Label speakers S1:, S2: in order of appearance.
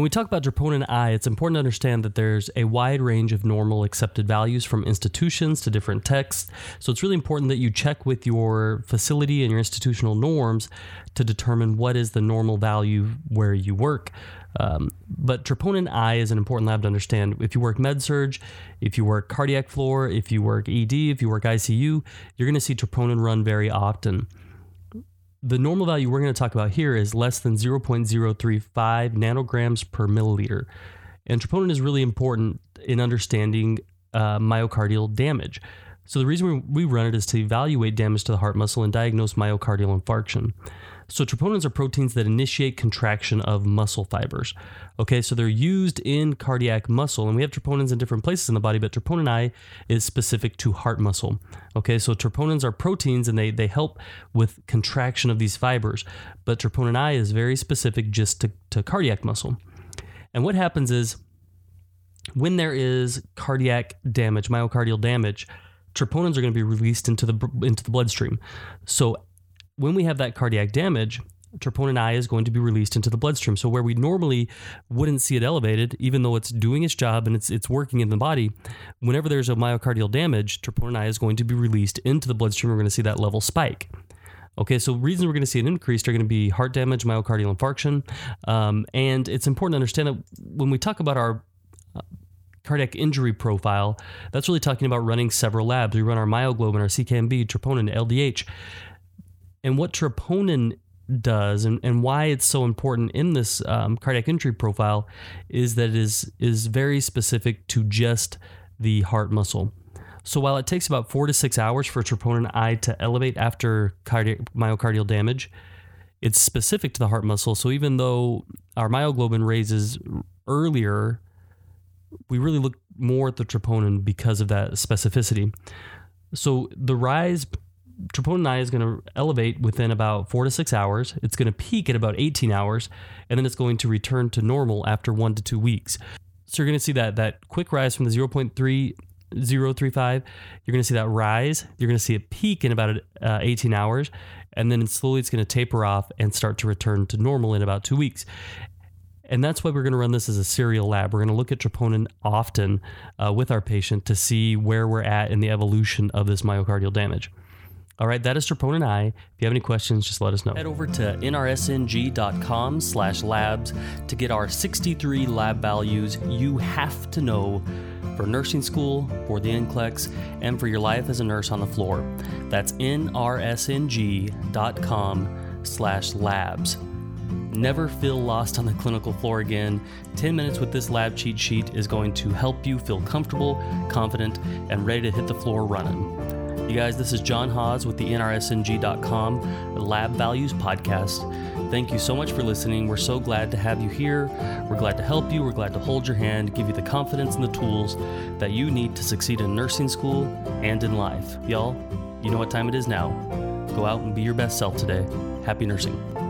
S1: When we talk about troponin I, it's important to understand that there's a wide range of normal accepted values from institutions to different texts. So it's really important that you check with your facility and your institutional norms to determine what is the normal value where you work. Um, but troponin I is an important lab to understand. If you work med surg, if you work cardiac floor, if you work ED, if you work ICU, you're going to see troponin run very often the normal value we're going to talk about here is less than 0.035 nanograms per milliliter. And troponin is really important in understanding uh, myocardial damage. So, the reason we run it is to evaluate damage to the heart muscle and diagnose myocardial infarction. So troponins are proteins that initiate contraction of muscle fibers. Okay, so they're used in cardiac muscle, and we have troponins in different places in the body, but troponin I is specific to heart muscle. Okay, so troponins are proteins and they, they help with contraction of these fibers, but troponin I is very specific just to, to cardiac muscle. And what happens is when there is cardiac damage, myocardial damage, troponins are going to be released into the into the bloodstream. So when we have that cardiac damage, troponin I is going to be released into the bloodstream. So where we normally wouldn't see it elevated, even though it's doing its job and it's it's working in the body, whenever there's a myocardial damage, troponin I is going to be released into the bloodstream. We're going to see that level spike. Okay, so reasons we're going to see an increase are going to be heart damage, myocardial infarction, um, and it's important to understand that when we talk about our cardiac injury profile, that's really talking about running several labs. We run our myoglobin, our CKMB, troponin, LDH and what troponin does and, and why it's so important in this um, cardiac injury profile is that it is is very specific to just the heart muscle. So while it takes about four to six hours for troponin I to elevate after myocardial damage, it's specific to the heart muscle. So even though our myoglobin raises earlier, we really look more at the troponin because of that specificity. So the rise troponin I is going to elevate within about four to six hours. It's going to peak at about 18 hours, and then it's going to return to normal after one to two weeks. So you're going to see that that quick rise from the 0.3035. You're going to see that rise. You're going to see it peak in about uh, 18 hours, and then slowly it's going to taper off and start to return to normal in about two weeks. And that's why we're going to run this as a serial lab. We're going to look at troponin often uh, with our patient to see where we're at in the evolution of this myocardial damage. All right, that is troponin I. If you have any questions, just let us know. Head over to nrsng.com slash labs to get our 63 lab values you have to know for nursing school, for the NCLEX, and for your life as a nurse on the floor. That's nrsng.com slash labs. Never feel lost on the clinical floor again. 10 minutes with this lab cheat sheet is going to help you feel comfortable, confident, and ready to hit the floor running. You guys, this is Jon Haws with the NRSNG.com Lab Values Podcast. Thank you so much for listening. We're so glad to have you here. We're glad to help you. We're glad to hold your hand, give you the confidence and the tools that you need to succeed in nursing school and in life. Y'all, you know what time it is now. Go out and be your best self today. Happy nursing.